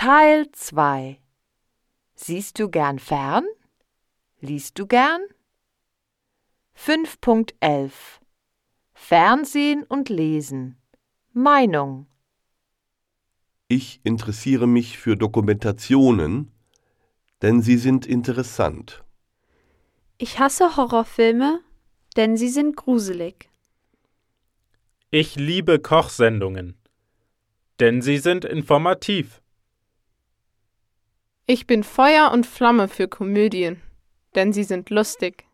Teil 2 Siehst du gern fern? Liest du gern? 5.11 Fernsehen und Lesen Meinung Ich interessiere mich für Dokumentationen, denn sie sind interessant. Ich hasse Horrorfilme, denn sie sind gruselig. Ich liebe Kochsendungen, denn sie sind informativ. Ich bin Feuer und Flamme für Komödien, denn sie sind lustig.